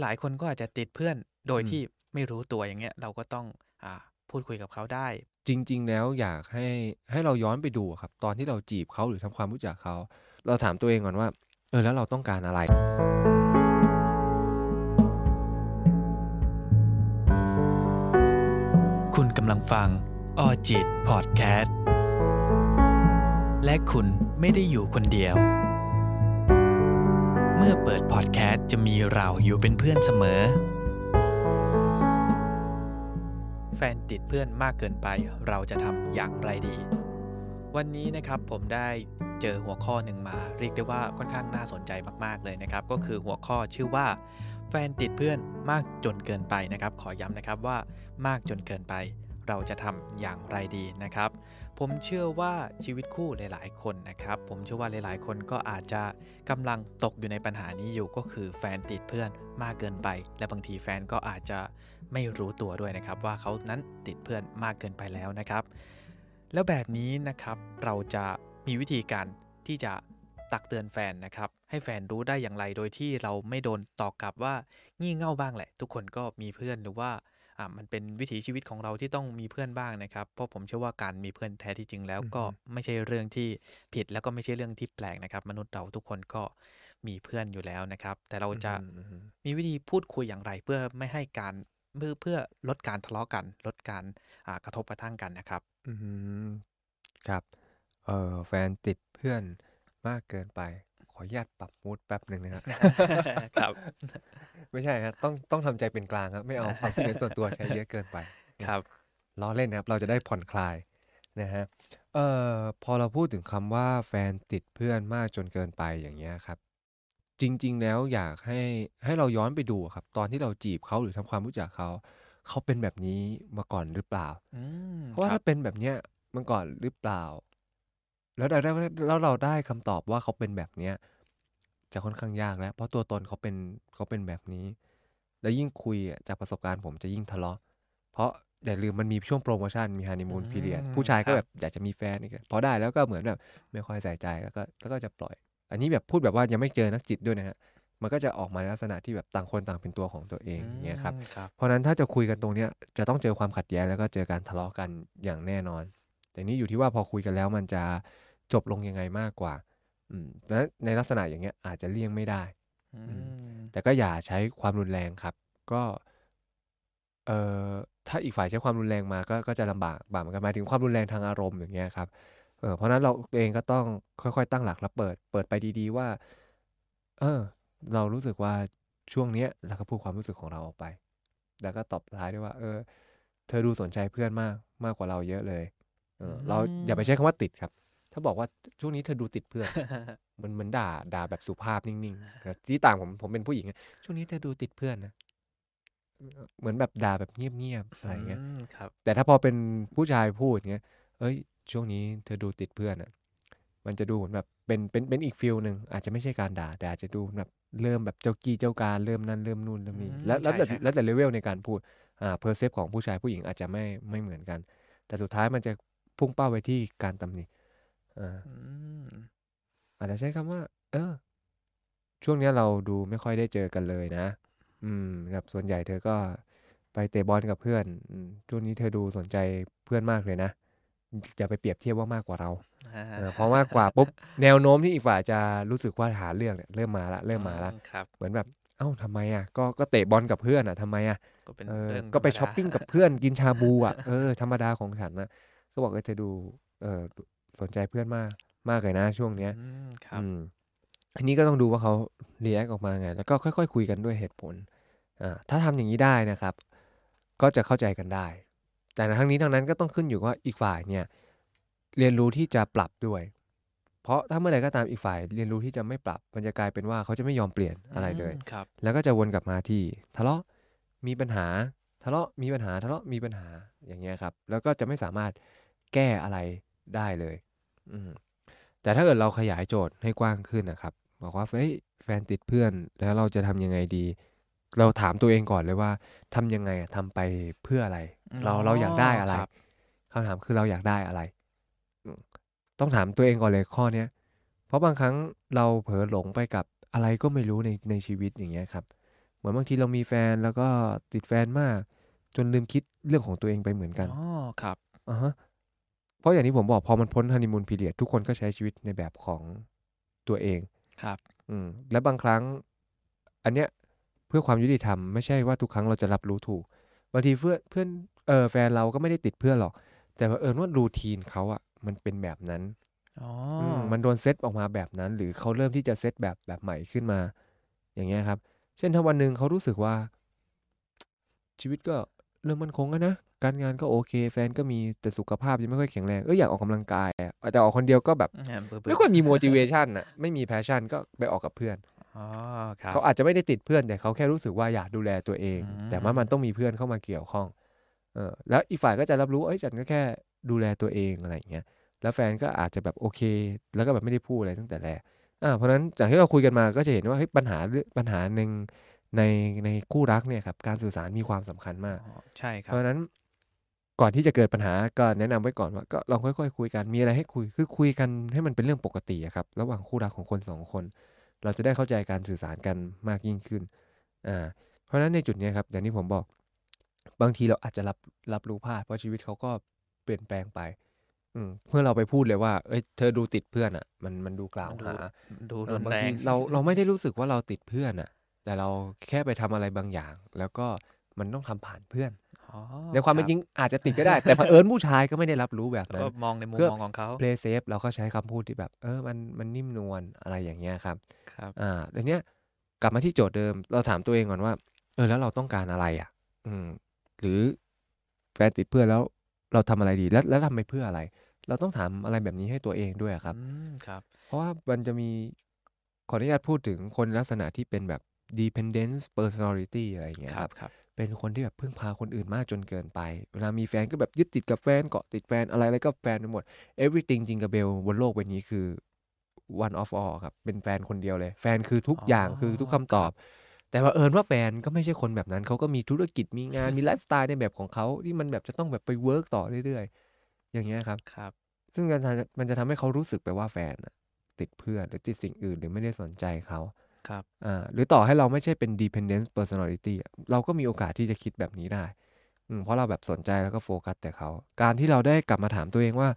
หลายๆคนก็อาจจะติดเพื่อนโดยอืมที่ไม่รู้ตัวอย่างเงี้ย เราก็ต้องอ่าพูดคุยกับเขาได้ จริง ๆ แล้วอยากให้ให้เราย้อนไปดูอะครับ ตอนที่เราจีบเขาหรือทำความรู้จักเขา เราถามตัวเองก่อนว่า เออแล้วเราต้องการอะไรคุณกำลังฟังออจิตพอดแคสต์ และคุณไม่ได้อยู่คนเดียว เมื่อเปิดพอดแคสต์จะมีเราอยู่เป็นเพื่อนเสมอ แฟนติดเพื่อนมากเกินไปเราจะทำอย่างไรดี วันนี้นะครับผมได้เจอหัวข้อหนึ่งมา เรียกได้ว่าค่อนข้างน่าสนใจมากๆเลยนะครับ ก็คือหัวข้อชื่อว่า แฟนติดเพื่อนมากจนเกินไปนะครับ ขอย้ำนะครับว่ามากจนเกินไป เราจะทำอย่างไรดีนะครับ ผมเชื่อว่าชีวิตคู่หลาย ๆ คนนะครับ ผมเชื่อว่าหลาย ๆ คนก็อาจจะกำลังตกอยู่ในปัญหานี้อยู่ก็คือแฟนติดเพื่อนมากเกินไป และบางทีแฟนก็อาจจะไม่รู้ตัวด้วยนะครับ ว่าเขานั้นติดเพื่อนมากเกินไปแล้วนะครับ แล้วแบบนี้นะครับเราจะมีวิธีการที่จะตักเตือนแฟนนะครับ ให้แฟนรู้ได้อย่างไรโดยที่เราไม่โดนตอกกลับว่างี่เง่าบ้างแหละ ทุกคนก็มีเพื่อนหรือว่าอ่า มันเป็นวิถีชีวิตของเราที่ต้องมีเพื่อนบ้างนะครับ เพราะผมเชื่อว่าการมีเพื่อนแท้ที่จริงแล้วก็อือฮึไม่ใช่เรื่องที่ผิดแล้วก็ไม่ใช่เรื่องที่แปลกนะครับ มนุษย์เราทุกคนก็มีเพื่อนอยู่แล้วนะครับ แต่เราจะอืมอืมอืมมีวิธีพูดคุยอย่างไร เพื่อไม่ให้การเพื่อเพื่อลดการทะเลาะกัน ลดการอ่ากระทบกระทั่งกันนะครับอืมครับเออแฟนติดเพื่อนมากเกินไป ขออนุญาตปรับมูดแป๊บหนึ่งนะครับครับ ไม่ใช่ครับต้องต้องทำใจเป็นกลางครับ ไม่เอาความคิดเห็นส่วนตัวใช้เยอะเกินไปครับล้อเล่นนะครับ เราจะได้ผ่อนคลายนะฮะเอ่อพอเราพูดถึงคำว่าแฟนติดเพื่อนมากจนเกินไปอย่างเงี้ยครับ จริง ๆ แล้วอยากให้ให้เราย้อนไปดูอะครับ ตอนที่เราจีบเขาหรือทำความรู้จักเขาเขาเป็นแบบนี้มาก่อนหรือเปล่าอืมเพราะว่าครัถ้าบเป็นแบบเนี้ยมาก่อนหรือเปล่า แล้วเราได้แล้วเราได้คำตอบว่าเขาเป็นแบบเนี้ยจะค่อนข้างยากแล้ว เพราะตัวตนเขาเป็นเขาเป็นแบบนี้ แล้วยิ่งคุยอะจากประสบการณ์ผมจะยิ่งทะเลาะ เพราะอย่าลืมมันมีช่วงโปรโมชั่นมีฮันนีมูนอืพีเรียดมผู้ชายคก็รับ แบบอยากจะมีแฟนอีกพอได้แล้วก็เหมือนแบบไม่ค่อยใส่ใจแล้วก็แล้วก็จะปล่อย อันนี้แบบพูดแบบว่ายังไม่เจอนักจิตด้วยนะฮะมันก็จะออกมาในลักษณะที่แบบต่างคนต่างเป็นตัวของตัวเองอย่างเงี้ยครับอืมครับ เพราะฉะนั้นถ้าจะคุยกันตรงเนี้ยจะต้องเจอความขัดแย้งแล้วก็เจอการทะเลาะกันอย่างแน่นอน แต่นี่อยู่ที่ว่าพอคุยกันแล้วมันจะจบลงยังไงมากกว่า อืมและในลักษณะอย่างเงี้ยอาจจะเลี่ยงไม่ได้อือืมมแต่ก็อย่าใช้ความรุนแรงครับ ก็เอ่อถ้าอีกฝ่ายใช้ความรุนแรงมาก็ก็จะลำบากบากเหมือนกันหมายถึงความรุนแรงทางอารมณ์อย่างเงี้ยครับเออเพราะฉะนั้นเราเองก็ต้องค่อยๆ ตั้งหลักแล้วเปิด เปิดไปดีๆว่า เออ เรารู้สึกว่าช่วงเนี้ยเราก็พูดความรู้สึกของเราออกไป แล้วก็ตอบท้ายด้วยว่า เออ เธอดูสนใจเพื่อนมากมากกว่าเราเยอะเลย เออเราอย่าไปใช้คำว่าติดครับ ถ้าบอกว่าช่วงนี้เธอดูติดเพื่อนมันเหมือนด่าด่าแบบสุภาพนิ่งๆแต่ที่ต่างผมผมเป็นผู้หญิงอะช่วงนี้เธอดูติดเพื่อนนะเหมือนแบบด่าแบบเงียบๆอะไรเงี้ยมครับ แต่ถ้าพอเป็นผู้ชายพูดเงี้ย เอ้ย ช่วงนี้เธอดูติดเพื่อนอะ มันจะดูเหมือนแบบเป็นเป็นเป็นอีกฟิลหนึ่งอาจจะไม่ใช่การด่า แต่อาจจะดูแบบเริ่มแบบเจ้ากี้เจ้าการเริ่มนั่นเริ่มนู่นเริ่มนี่อืมแล้วแล้วใช่แต่ใช่ครับแล้วแต่เลเวลในการพูดอ่าเพอร์เซปของผู้ชายผู้หญิงอาจจะไม่ไม่เหมือนกัน แต่สุดท้ายมันจะ พุ่งเป้าไปที่การตำหนิอ่าอืมอาจจะใช้คำว่า เออ ช่วงเนี้ยเราดูไม่ค่อยได้เจอกันเลยนะ อืมแบบส่วนใหญ่เธอก็ไปเตะบอลกับเพื่อนอืมช่วงนี้เธอดูสนใจเพื่อนมากเลยนะอย่าไปเปรียบเทียบว่ามากกว่าเราอ่าเออเพราะมากกว่าปุ๊บแนวโน้มที่อีกฝ่ายจะรู้สึกว่าหาเรื่องเนี่ยเริ่มมาละเริ่มมาละอืครับเหมือนแบบเอ้าทำไมอะก็ก็เตะบอลกับเพื่อนอะทำไมอะก็เป็นเออเรื่องก็ไปธรรมดาช้อปปิ้งกับเพื่อนกินชาบูอะเออธรรมดาของฉันนะ ก็บอกว่าเธอดูเออสนใจเพื่อนมากมากเลยนะช่วงเนี้ยอืมครับอืมอันนี้ก็ต้องดูว่าเขาเรียกออกมาไง แล้วก็ค่อยๆคุยกันด้วยเหตุผลอ่าถ้าทำอย่างนี้ได้นะครับ ก็จะเข้าใจกันได้ แต่ทั้งนี้ทั้งนั้นก็ต้องขึ้นอยู่ว่าอีกฝ่ายเนี่ย เรียนรู้ที่จะปรับด้วย เพราะถ้าเมื่อใดก็ตามอีกฝ่าย เรียนรู้ที่จะไม่ปรับมันจะกลายเป็นว่าเขาจะไม่ยอมเปลี่ยนอะไรเลยมครับ แล้วก็จะวนกลับมาที่ทะเลาะมีปัญหาทะเลาะมีปัญหาทะเลาะมีปัญหาอย่างเงี้ยครับ แล้วก็จะไม่สามารถ แก้อะไรได้เลยอืมแต่ถ้าเกิดเราขยายโจทย์ให้กว้างขึ้นนะครับบอกว่าเฮ้ยแฟนติดเพื่อนแล้วเราจะทำยังไงดี เราถามตัวเองก่อนเลยว่าทำยังไงอะทำไปเพื่ออะไร เราเราอยากได้อะไรครับคำถามคือเราอยากได้อะไรอืมต้องถามตัวเองก่อนเลยข้อเนี้ยเพราะบางครั้งเราเผลอหลงไปกับอะไรก็ไม่รู้ในในชีวิตอย่างเงี้ยครับ เหมือนบางทีเรามีแฟนแล้วก็ติดแฟนมาก จนลืมคิดเรื่องของตัวเองไปเหมือนกันอ๋อครับอะฮะ เพราะอย่างที่ผมบอกพอมันพ้น honeymoon period ทุกคนก็ใช้ชีวิตในแบบของตัวเองครับ อืมและบางครั้ง อันเนี้ยเพื่อความยุติธรรมไม่ใช่ว่าทุกครั้งเราจะรับรู้ถูกบางทีเพื่อนเพื่อนเอ่อแฟนเราก็ไม่ได้ติดเพื่อนหรอก แต่เผอิญว่า routine เขาอะมันเป็นแบบนั้นอ๋ออืมมันโดนเซตออกมาแบบนั้น หรือเขาเริ่มที่จะเซตแบบแบบใหม่ขึ้นมา อย่างเงี้ยครับ เช่นถ้าวันหนึ่งเขารู้สึกว่า ชีวิตก็เริ่มมั่นคงแล้วนะ การงานก็โอเค แฟนก็มีแต่สุขภาพยังไม่ค่อยแข็งแรงเฮ้ยอยากออกกำลังกายอะแต่ออกคนเดียวก็แบบอาเบื่ไม่อค่อยๆมี motivation น่ะไม่มี passion ก็ไปออกกับเพื่อนอ๋อครัเขาบอาจจะไม่ได้ติดเพื่อนแต่เขาแค่รู้สึกว่าอยากดูแลตัวเองอืแต่ว่ามันมต้องมีเพื่อนเข้ามาเกี่ยวข้องเออแล้วอีกฝ่ายก็จะรับรู้เฮ้ยฉันก็แค่ดูแลตัวเองอะไรอย่างเงี้ยแล้วแฟนก็อาจจะแบบโอเค แล้วก็แบบไม่ได้พูดอะไรตั้งแต่แรกอาเพราะฉะนั้นจากที่เราคุยกันมาก็จะเห็นว่าเฮ้ยปัญหาเรื่องปัญหาหนึ่งในในคู่รักเนี่ยครับการสื่อสารมีความสำคัญมากอ๋อใช่คเพรัราะบฉะนั้น ก่อนที่จะเกิดปัญหาก็แนะนำไว้ก่อนว่าก็ลองค่อยๆคุยกันมีอะไรให้คุยคือคุยกันให้มันเป็นเรื่องปกติอะครับระหว่างคู่รักของคน2คน เราจะได้เข้าใจการสื่อสารกันมากยิ่งขึ้นอาเพราะฉะนั้นในจุดเนี้ยครับอย่างที่ผมบอก บางทีเราอาจจะรับรับรู้พลาดเพราะชีวิตเขาก็เปลี่ยนแปลงไปอืมเมื่อเราไปพูดเลยว่าเฮ้ย เธอดูติดเพื่อนอะมันมันดูกล่ามัวนดูหาดูเอรุอนบางแรทีงเราเราไม่ได้รู้สึกว่าเราติดเพื่อนน่ะ แต่เราแค่ไปทำอะไรบางอย่าง แล้วก็มันต้องทำผ่านเพื่อนอ๋อ ในความคเป็รันบจริงอาจจะติดก็ได้ แต่เผอิญผู้ชายก็ไม่ได้รับรู้แบบแล้วนั้ก็นมองในมุมเพื่อมองของเขา play safe เราก็ใช้คำพูดที่แบบ เออมันมันนิ่มนวลอะไรอย่างเงี้ยครับครับอ่าทีเนี้ยกลับมาที่โจทย์เดิม เราถามตัวเองก่อนว่า เออแล้วเราต้องการอะไรอะ?อืม หรือแฟนติดเพื่อนแล้วเราทำอะไรดี?แล้วแล้วทำไปเพื่ออะไร?เราต้องถามอะไรแบบนี้ให้ตัวเองด้วยอะครับอืมครับ เพราะว่ามันจะมีขออนุญาตพูดถึงคนลักษณะที่เป็นแบบ dependence personality อะไรอย่างเงี้ยคครัรับบครับ เป็นคนที่แบบพึ่งพาคนอื่นมากจนเกินไป เวลามีแฟนก็แบบยึดติดกับแฟนเกาะติดแฟนอะไรๆก็แฟนไปหมด everything jingle bell บนโลกใบนี้คือ one of all ครับ เป็นแฟนคนเดียวเลย แฟนคือทุกอ๋ออย่างคือทุกคำ ครับแต่เผอิญว่าแฟนก็ไม่ใช่คนแบบนั้น เขาก็มีธุรกิจมีงานมีไลฟ์สไตล์ในแบบของเขาที่มันแบบจะต้องแบบไป work ต่อเรื่อยๆ อย่างเงี้ยครับครับ ซึ่งมันทามันจะทำให้เขารู้สึกไปว่าแฟนน่ะติดเพื่อนหรือติดสิ่งอื่นหรือไม่ได้สนใจเขา ครับอาหรือต่อให้เราไม่ใช่เป็น dependence personality อะเราก็มีโอกาสที่จะคิดแบบนี้ได้อืมเพราะเราแบบสนใจแล้วก็โฟกัสแต่เขา การที่เราได้กลับมาถามตัวเองว่า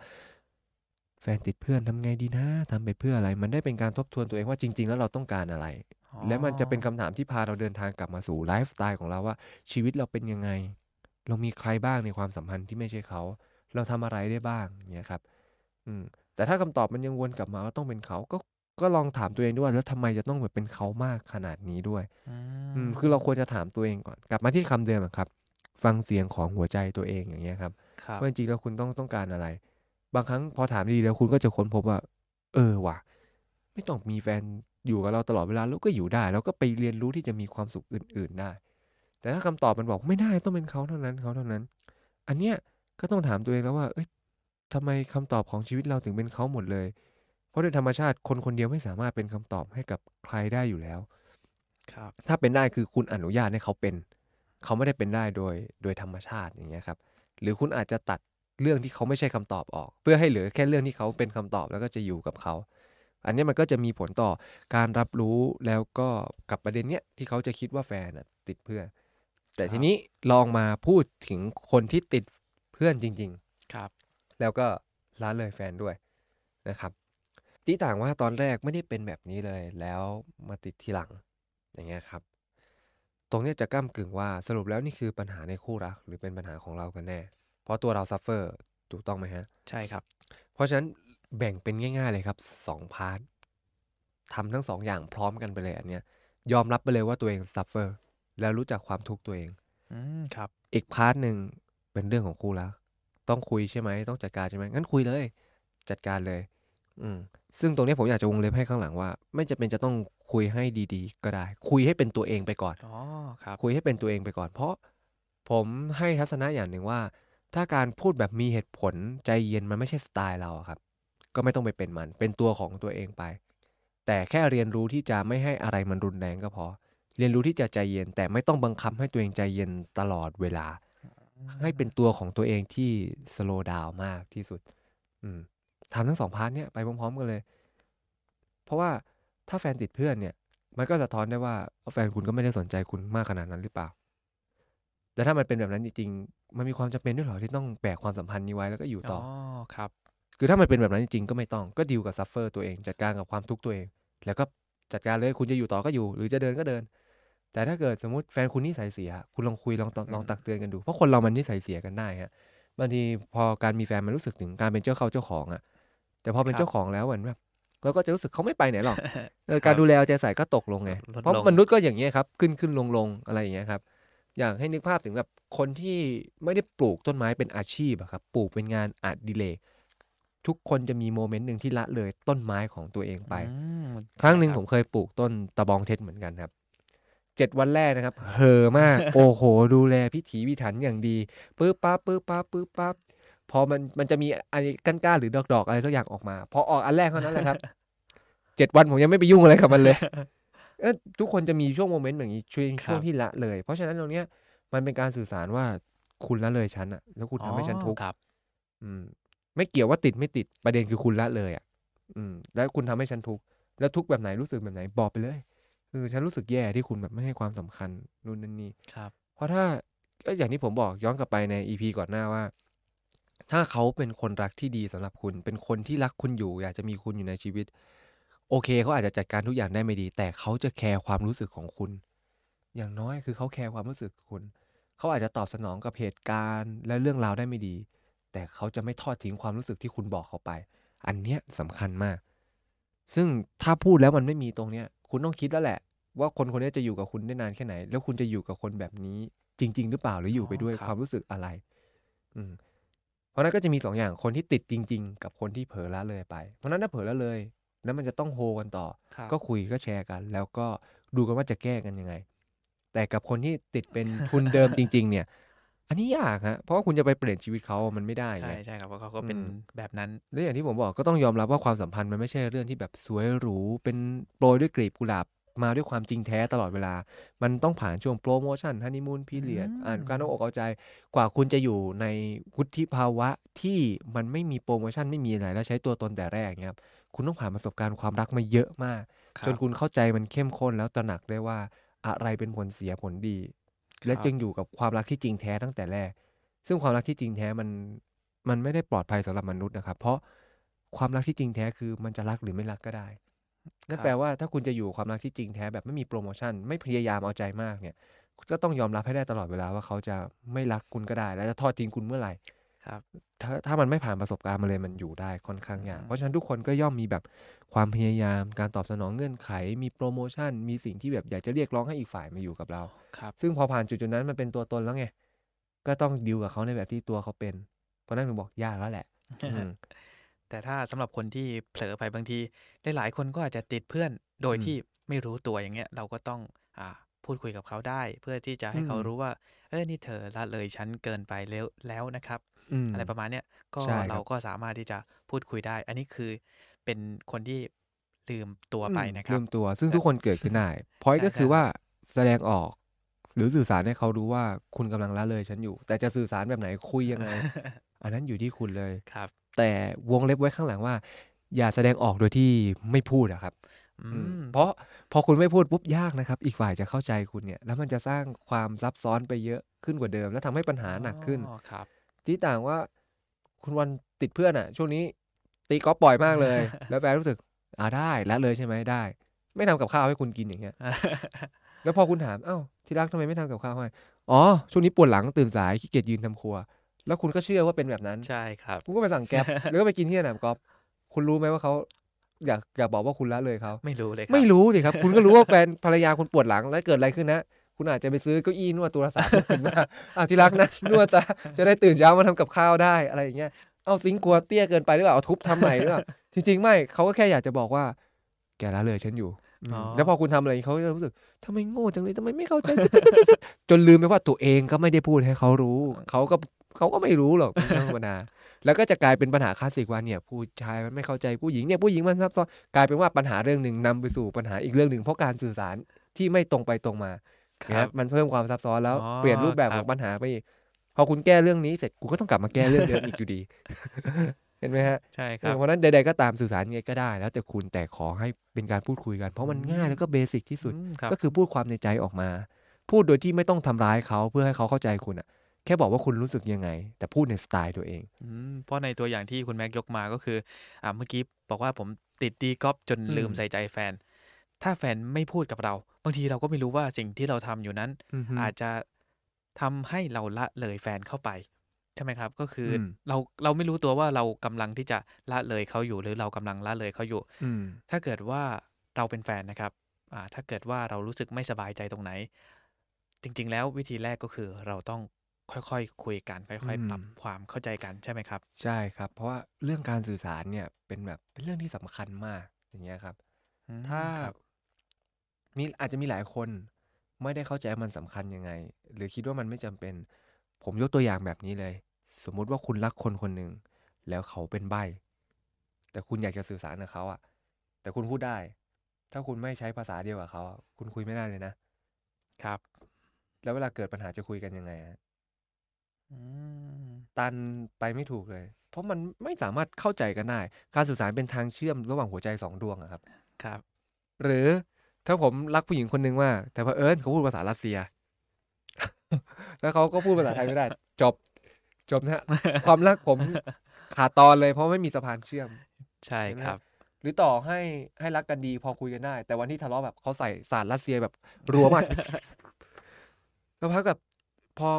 แฟนติดเพื่อนทำไงดีนะทำไปเพื่ออะไร?มันได้เป็นการทบทวนตัวเองว่าจริง ๆ แล้วเราต้องการอะไร?อ๋อและมันจะเป็นคำถามที่พาเราเดินทางกลับมาสู่ไลฟ์สไตล์ของเราว่าชีวิตเราเป็นยังไง?เรามีใครบ้างในความสัมพันธ์ที่ไม่ใช่เขา?เราทำอะไรได้บ้าง?อย่างเงี้ยครับ อืมแต่ถ้าคำตอบมันยังวนกลับมาว่าต้องเป็นเขาก็ ก็ลองถามตัวเองด้วยว่าแล้วทำไมจะต้องแบบเป็นเขามากขนาดนี้ด้วย?อือืมมคือเราควรจะถามตัวเองก่อน กลับมาที่คำเดิมอะครับ ฟังเสียงของหัวใจตัวเองอย่างเงี้ยครับครับว่าจริงๆแล้วคุณต้องต้องการอะไร?บางครั้งพอถามดีๆแล้วคุณก็จะค้นพบว่า เออว่ะ ไม่ต้องมีแฟนอยู่กับเราตลอดเวลาเราก็อยู่ได้เราก็ไปเรียนรู้ที่จะมีความสุขอื่น ๆได้ แต่ถ้าคำตอบมันบอกไม่ได้ต้องเป็นเขาเท่านั้นเขาเท่านั้น อันเนี้ยก็ต้องถามตัวเองแล้วว่าเฮ้ยทำไมคำตอบของชีวิตเราถึงเป็นเขาหมดเลย? เพราะโดยธรรมชาติคนคนเดียวไม่สามารถเป็นคำตอบให้กับใครได้อยู่แล้วครับถ้าเป็นได้คือคุณอนุญาตให้เขาเป็น เขาไม่ได้เป็นได้โดยโดยธรรมชาติอย่างเงี้ยครับ หรือคุณอาจจะตัดเรื่องที่เขาไม่ใช่คำตอบออก เพื่อให้เหลือแค่เรื่องที่เขาเป็นคำตอบแล้วก็จะอยู่กับเขา อันเนี้ยมันก็จะมีผลต่อการรับรู้แล้วก็กับประเด็นเนี้ยที่เขาจะคิดว่าแฟนน่ะติดเพื่อน แต่คทีรับนี้ลองมาพูดถึงคนที่ติดเพื่อนจริงครับๆแล้วก็ละเลยแฟนด้วยนะครับ ที่ต่างว่าตอนแรกไม่ได้เป็นแบบนี้เลยแล้วมาติดทีหลัง อย่างเงี้ยครับ ตรงเนี้ยจะก้ำกึ่งว่าสรุปแล้วนี่คือปัญหาในคู่รัก หรือเป็นปัญหาของเรากันแน่?เพราะตัวเรา suffer ถูกต้องไหมครับ?ใช่ครับ เพราะฉะนั้นแบ่งเป็นง่าย ๆเลยครับ2 part ทำทั้ง2อย่างพร้อมกันไปเลยอันเนี้ย ยอมรับไปเลยว่าตัวเอง suffer แล้วรู้จักความทุกข์ตัวเองอืมครับ อีก part หนึ่งเป็นเรื่องของคู่รัก ต้องคุยใช่ไหม?ต้องจัดการใช่ไหม?งั้นคุยเลย จัดการเลย อืม ซึ่งตรงเนี้ยผมอยากจะวงเล็บให้ข้างหลังว่า ไม่จำเป็นจะต้องคุยให้ดีๆ ก็ได้ คุยให้เป็นตัวเองไปก่อนอ๋อครับคุยให้เป็นตัวเองไปก่อน เพราะผมให้ทัศนะอย่างหนึ่งว่า ถ้าการพูดแบบมีเหตุผลใจเย็นมันไม่ใช่สไตล์เราอะครับ ก็ไม่ต้องไปเป็นมันเป็นตัวของตัวเองไป แต่แค่เรียนรู้ที่จะไม่ให้อะไรมันรุนแรงก็พอ เรียนรู้ที่จะใจเย็น แต่ไม่ต้องบังคับให้ตัวเองใจเย็นตลอดเวลาอืม ให้เป็นตัวของตัวเองที่ slow down มากที่สุด อืม ทำทั้ง2 part เนี้ยไปพร้อมๆกันเลย เพราะว่าถ้าแฟนติดเพื่อนเนี่ย มันก็สะท้อนได้ว่าแฟนคุณก็ไม่ได้สนใจคุณมากขนาดนั้นหรือเปล่า แต่ถ้ามันเป็นแบบนั้นจริงๆ มันมีความจำเป็นด้วยเหรอที่ต้องแบกความสัมพันธ์นี้ไว้แล้วก็อยู่ต่อ อ๋อครับ คือถ้ามันเป็นแบบนั้นจริงๆก็ไม่ต้องก็ดีลกับ suffer ตัวเองจัดการกับความทุกข์ตัวเอง แล้วก็จัดการเลยคุณจะอยู่ต่อก็อยู่ หรือจะเดินก็เดิน แต่ถ้าเกิดสมมติแฟนคุณนิสัยเสีย คุณลองคุยลองตอืลองมตักเตือนกันดูเพราะคนเรามันนิสัยเสียกันได้ฮะบางทีพอการมีแฟนมันรู้สึกถึงการเป็นเจ้าเข้าเจ้าของอะ แต่พอเป็นครับเจ้าของแล้วเหมือนแบบเราก็จะรู้สึกเขาไม่ไปไหนหรอกเออคการรับดูแลเอาใจใส่ก็ตกลงไงลดเพราะลงมนุษย์ก็อย่างเงี้ยครับ ขึ้นขึ้นลงลงอะไรอย่างเงี้ยครับ อยากให้นึกภาพถึงแบบคนที่ไม่ได้ปลูกต้นไม้เป็นอาชีพอะครับ ปลูกเป็นงานอดิเรกทุกคนจะมีโมเมนต์หนึ่งที่ละเลยต้นไม้ของตัวเองไปอืมครั้งหนึ่งใช่ผครับมเคยปลูกต้นตะบองเท็ดเหมือนกันครับเจ็ดวันแรกนะครับเฮอมาก โอ้โห ดูแลพิถีพิถันอย่างดีปึ๊บปั๊บปึ๊บปั๊บปึ๊บปั๊บ พอมันมันจะมีอะไรก้านก้านๆหรือดอกดอกๆอะไรสักอย่างออกมา พอออกอันแรกเท่านั้นแหละครับเจ็ดวันผมยังไม่ไปยุ่งอะไรกับมันเลยเออทุกคนจะมีช่วงโมเมนต์แบบนี้ช่วงคช่วรังบที่ละเลย เพราะฉะนั้นตรงเนี้ยมันเป็นการสื่อสารว่าคุณละเลยฉันอะแล้วคุณอ๋อทำให้ฉันทุกข์ครับอืม ไม่เกี่ยวว่าติดไม่ติดประเด็นคือคุณละเลยอะอืม แล้วคุณทำให้ฉันทุกข์แล้วทุกข์แบบไหนรู้สึกแบบไหนบอกไปเลยเออฉันรู้สึกแย่ที่คุณแบบไม่ให้ความสำคัญนู่นนั่นนี่ครับ เพราะถ้าก็อย่างที่ผมบอกย้อนกลับไปในอีพีก่อนหน้าว่า ถ้าเขาเป็นคนรักที่ดีสำหรับคุณ เป็นคนที่รักคุณอยู่ อยากจะมีคุณอยู่ในชีวิต โอเคเขาอาจจะจัดการทุกอย่างได้ไม่ดี แต่เขาจะแคร์ความรู้สึกของคุณ อย่างน้อยคือเขาแคร์ความรู้สึกคุณ เขาอาจจะตอบสนองกับเหตุการณ์ และเรื่องราวได้ไม่ดี แต่เขาจะไม่ทอดทิ้งความรู้สึกที่คุณบอกเขาไป อันเนี้ยสำคัญมาก ซึ่งถ้าพูดแล้วมันไม่มีตรงเนี้ย คุณต้องคิดแล้วแหละ ว่าคนคนนี้จะอยู่กับคุณได้นานแค่ไหน แล้วคุณจะอยู่กับคนแบบนี้จริง ๆ หรือเปล่าหรืออยู่ไปด้วยอ๋อครับความรู้สึกอะไร อืม เพราะฉะนั้นก็จะมีสองอย่างคนที่ติดจริง ๆ กับคนที่เผลอละเลยไป เพราะฉะนั้นถ้าเผลอละเลย แล้วมันจะต้องโฮกันต่อครับก็คุยก็แชร์กัน แล้วก็ดูกันว่าจะแก้กันยังไง แต่กับคนที่ติดเป็นทุนเดิมจริง ๆ เนี่ย อันนี้ยากฮะเพราะว่าคุณจะไปเปลี่ยนชีวิตเขามันไม่ได้ใช่ไงใช่ครับเพราะเขาก็เป็นอืมแบบนั้นและอย่างที่ผมบอกก็ต้องยอมรับว่าความสัมพันธ์มันไม่ใช่เรื่องที่แบบสวยหรูเป็นโปรยด้วยกลีบกุหลาบ มาด้วยความจริงแท้ตลอดเวลา มันต้องผ่านช่วงโปรโมชั่นฮันนีมูนพีเรียดอืมอ่านการเอาอกเอาใจ กว่าคุณจะอยู่ในวุฒิภาวะที่มันไม่มีโปรโมชั่นไม่มีอะไรแล้วใช้ตัวตนแต่แรกเนี้ยครับคุณต้องผ่านประสบการณ์ความรักมาเยอะมากครัจนบคุณเข้าใจมันเข้มข้นแล้วตระหนักได้ว่าอะไรเป็นผลเสียผลดี และครับจึงอยู่กับความรักที่จริงแท้ตั้งแต่แรก ซึ่งความรักที่จริงแท้มันมันไม่ได้ปลอดภัยสำหรับมนุษย์นะครับ เพราะความรักที่จริงแท้คือมันจะรักหรือไม่รักก็ได้ นั่นครับแปลว่าถ้าคุณจะอยู่ความรักที่จริงแท้แบบไม่มีโปรโมชั่น ไม่พยายามเอาใจมากเนี่ยคุณก็ต้องยอมรับให้ได้ตลอดเวลาว่าเขาจะไม่รักคุณก็ได้ และจะทอดทิ้งคุณเมื่อไหร่ครับถ้าถ้ามันไม่ผ่านประสบการณ์มาเลยมันอยู่ได้ค่อนข้างยากอืมเพราะฉะนั้นทุกคนก็ย่อมมีแบบความพยายามการตอบสนองเงื่อนไข มีโปรโมชั่น มีสิ่งที่แบบอยากจะเรียกร้องให้อีกฝ่ายมาอยู่กับเราครับซึ่งพอผ่านจุดจุดๆนั้นมันเป็นตัวตนแล้วไงก็ต้องดิวกับเขาในแบบที่ตัวเขาเป็น เพราะนั้นผมบอกยากแล้วแหละอืม แต่ถ้าสำหรับคนที่เผลอไปบางทีหลายๆคนก็อาจจะติดเพื่อนโดยอืมที่ไม่รู้ตัวอย่างเงี้ย เราก็ต้องอ่าพูดคุยกับเขาได้ เพื่อที่จะให้เขาอืมรู้ว่า เออนี่เธอละเลยฉันเกินไปแล้วแล้วนะครับอืมอะไรประมาณเนี้ยก็ใช่ครับเราก็สามารถที่จะพูดคุยได้ อันนี้คือเป็นคนที่ลืมตัวไปอืมนะครัลืบมตัว ซึ่งแต่ทุกคนเกิดขึ้นได้พอยใช่ก็คือใช่ว่าแสดงออกหรือสื่อสารให้เขารู้ว่าคุณกำลังละเลยฉันอยู่ แต่จะสื่อสารแบบไหนคุยยังไง อันนั้นอยู่ที่คุณเลยครับ แต่วงเล็บไว้ข้างหลังว่า อย่าแสดงออกโดยที่ไม่พูดอะครับอือืมมเพราะพอคุณไม่พูดปุ๊บยากนะครับ อีกฝ่ายจะเข้าใจคุณเนี่ย แล้วมันจะสร้างความซับซ้อนไปเยอะขึ้นกว่าเดิม แล้วทำให้ปัญหาหนักขึ้นอ๋อครับ ที่ต่างว่าคุณวันติดเพื่อนอะช่วงนี้ ตีกอล์ฟบ่อยมากเลย แล้วแฟนรู้สึกอ่าได้ละเลยใช่ไหมได้ ไม่ทำกับข้าวให้คุณกินอย่างเงี้ยแล้วพอคุณถามเอ้าที่รักทำไมไม่ทำกับข้าวให้อ๋อช่วงนี้ปวดหลังตื่นสายขี้เกียจยืนทำครัว แล้วคุณก็เชื่อว่าเป็นแบบนั้นใช่ครับคุณก็ไปสั่งแก๊ปแล้วก็ไปกินที่สนามกอล์ฟคุณรู้ไหมว่าเขาอยากอยากบอกว่าคุณละเลยเขาไม่รู้เลยครับไม่รู้สิครับ คุณก็รู้ว่าแฟนภรรยาคุณปวดหลังแล้วเกิดอะไรขึ้นนะคุณอาจจะไปซื้อเก้าอี้นวดตัวละสามหมื่นมาอ้าวที่รักนะนวดซะจะได้ตื่นเช้ามาทำกับข้าวได้อะไรอย่างเงี้ยเอาซิงค์กลัวเตี้ยเกินไปหรือเปล่าเอาทุบทำใหม่หรือเปล่าจริง ๆ ไม่เขาก็แค่อยากจะบอกว่า แกละเลยฉันอยู่อืมอ๋อแล้วพอคุณทำอะไรเขาจะรู้สึกทำไมโง่จังเลยทำไมไม่เข้าใจจนลืมไปว่าตัวเองก็ไม่ได้พูดให้เขารู้เขาก็ เขาก็ไม่รู้หรอกเป็นเรื่องธรรมดาแล้วก็จะกลายเป็นปัญหาคลาสสิกว่าเนี่ยผู้ชายมันไม่เข้าใจผู้หญิงเนี่ยผู้หญิงมันซับซ้อนกลายเป็นว่าปัญหาเรื่องหนึ่งนำไปสู่ปัญหาอีกเรื่องหนึ่งเพราะการสื่อสารที่ไม่ตรงไปตรงมาคนะรัครับบมันเพิ่มความซับซ้อนแล้วอ๋อเปลี่ยนรูปแบบคขรัอบ งปัญหาไปอีกพอคุณแก้เรื่องนี้เสร็จกูก็ต้องกลับมาแก้เรื่องเดิมอีกอยู่ดี เห็นไหมฮะ ใช่คเอรัอบ เพราะฉะนั้นใดๆก็ตามสื่อสารยังไงก็ได้ แล้วแต่คุณแต่ขอให้เป็นการพูดคุยกัน เพราะมันง่ายแล้วก็เบสิกที่สุด อืมครับ ก็คือพูดความในใจออกมา พูดโดยที่ไม่ต้องทำร้ายเขาเพื่อให้เขาเข้าใจคุณอะ แค่บอกว่าคุณรู้สึกยังไง แต่พูดในสไตล์ตัวเองอืมเพราะในตัวอย่างที่คุณแม็กยกมาก็คืออ่าเมื่อกี้บอกว่าผมติดตีกอล์ฟจนอืมลืมใส่ใจแฟน ถ้าแฟนไม่พูดกับเรา บางทีเราก็ไม่รู้ว่าสิ่งที่เราทำอยู่นั้นอือฮึอาจจะทำให้เราละเลยแฟนเข้าไปใช่ไหมครับ ก็คืออมเราเราไม่รู้ตัวว่าเรากำลังที่จะละเลยเขาอยู่ หรือเรากำลังละเลยเขาอยู่ อืมถ้าเกิดว่าเราเป็นแฟนนะครับอ่าถ้าเกิดว่าเรารู้สึกไม่สบายใจตรงไหน จริง ๆ แล้ววิธีแรกก็คือเราต้อง ค่อยๆคุยกันค่อยๆปรับอืมความเข้าใจกันใช่ไหมครับ ใช่ครับ เพราะว่าเรื่องการสื่อสารเนี่ยเป็นแบบเป็นเรื่องที่สำคัญมากอย่างเงี้ยครับอืมถ้าครับมีอาจจะมีหลายคนไม่ได้เข้าใจว่ามันสำคัญยังไง หรือคิดว่ามันไม่จำเป็น ผมยกตัวอย่างแบบนี้เลย สมมุติว่าคุณรักคนคนหนึ่งแล้วเขาเป็นใบ้แต่คุณอยากจะสื่อสารกับเขาอะแต่คุณพูดได้ ถ้าคุณไม่ใช้ภาษาเดียวกับเขาอะคุณคุยไม่ได้เลยนะครับ แล้วเวลาเกิดปัญหาจะคุยกันยังไงฮะ อืม ตันไปไม่ถูกเลย เพราะมันไม่สามารถเข้าใจกันได้ การสื่อสารเป็นทางเชื่อมระหว่างหัวใจสองดวงอะครับ ครับ หรือถ้าผมรักผู้หญิงคนหนึ่งมากแต่เผอิญเขาพูดภาษารัสเซีย แล้วเขาก็พูดภาษาไทยไม่ได้ จบ จบนะฮะ ความรักผมขาดตอนเลย เพราะไม่มีสะพานเชื่อม ใช่เห็นไหมครับ หรือต่อให้ให้รักกันดีพอคุยกันได้ แต่วันที่ทะเลาะแบบเขาใส่สารรัสเซียแบบรัวมากแล้วพักกับพอ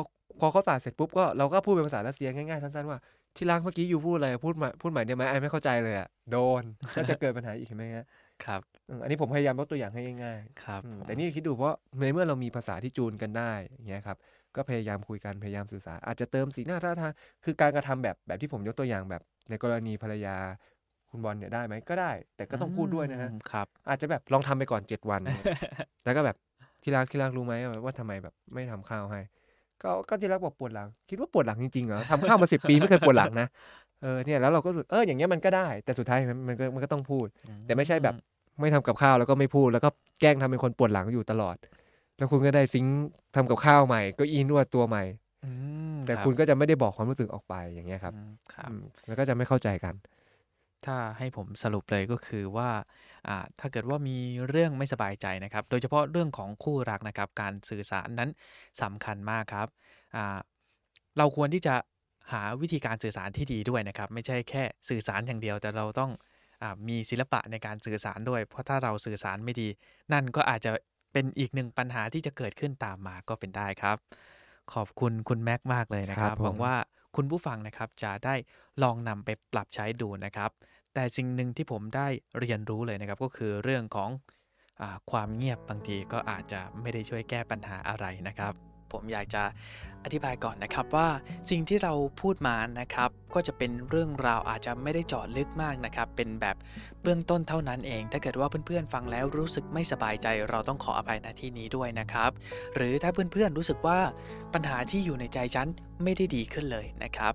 พอเขาสาดเสร็จปุ๊บก็เราก็พูดเป็นภาษารัสเซียง่ายๆสั้นๆว่าที่รักเมื่อกี้อยู่พูดอะไรพูดมาพูดใหม่ได้ไหมไอ้ไม่เข้าใจเลยอะโดนก็จะเกิดปัญหาอีกเห็นไหมฮะครับอืมอันนี้ผมพยายามยกตัวอย่างให้ง่ายครับๆอืมผมแต่นี่คิดดูเพราะในเมื่อเรามีภาษาที่จูนกันได้อย่างเงี้ยครับก็พยายามคุยกันพยายามสื่อสารอาจจะเติมสีหน้าท่าทางคือการกระทำแบบแบบที่ผมยกตัวอย่างแบบ ในกรณีภรรยาคุณบอลเนี่ยได้ไหมก็ได้ แต่ก็ต้องพูดด้วยนะฮะอืมครับอาจจะแบบลองทำไปก่อนเจ็ดวัน แล้วก็แบบที่รักที่รักรู้ไหมว่าว่าทำไมแบบไม่ทำข้าวให้ ก็ก็ที่รักบอกปวดหลัง คิดว่าปวดหลังจริงๆเหรอทำข้าวมาสิบปีไม่เคยปวดหลังนะเออเนี่ยแล้วเราก็รู้สึกเอออย่างเงี้ยมันก็ได้ แต่สุดท้ายมันมันก็มันก็ต้องพูด แต่ไม่ใช่แบบไม่ทำกับข้าวแล้วก็ไม่พูดแล้วก็แกล้งทำเป็นคนปวดหลังอยู่ตลอด แล้วคุณก็ได้ซิงค์ทำกับข้าวใหม่เก็อีนวดตัวใหม่อืมแต่รับคุณก็จะไม่ได้บอกความรู้สึกออกไปอย่างเงี้ยครับอืมครับอืมแล้วก็จะไม่เข้าใจกัน ถ้าให้ผมสรุปเลยก็คือว่าอ่าถ้าเกิดว่ามีเรื่องไม่สบายใจนะครับ โดยเฉพาะเรื่องของคู่รักนะครับ การสื่อสารนั้นสำคัญมากครับอ่าเราควรที่จะหาวิธีการสื่อสารที่ดีด้วยนะครับ ไม่ใช่แค่สื่อสารอย่างเดียวแต่เราต้องอามีศิลปะในการสื่อสารด้วย เพราะถ้าเราสื่อสารไม่ดี นั่นก็อาจจะเป็นอีกหนึ่งปัญหาที่จะเกิดขึ้นตามมาก็เป็นได้ครับ ขอบคุณคุณแม็กมากเลยนะคครัรับบผมหวังว่าคุณผู้ฟังนะครับจะได้ลองนำไปปรับใช้ดูนะครับ แต่สิ่งหนึ่งที่ผมได้เรียนรู้เลยนะครับ ก็คือเรื่องของอความเงียบบางทีก็อาจจะไม่ได้ช่วยแก้ปัญหาอะไรนะครับ ผมอยากจะอธิบายก่อนนะครับว่าสิ่งที่เราพูดมานะครับ ก็จะเป็นเรื่องราวอาจจะไม่ได้เจาะลึกมากนะครับ เป็นแบบเบื้องต้นเท่านั้นเอง ถ้าเกิดว่าเพื่อนๆฟังแล้วรู้สึกไม่สบายใจ เราต้องขออภัยณที่นี้ด้วยนะครับ หรือถ้าเพื่อนๆรู้สึกว่าปัญหาที่อยู่ในใจฉันไม่ได้ดีขึ้นเลยนะครับ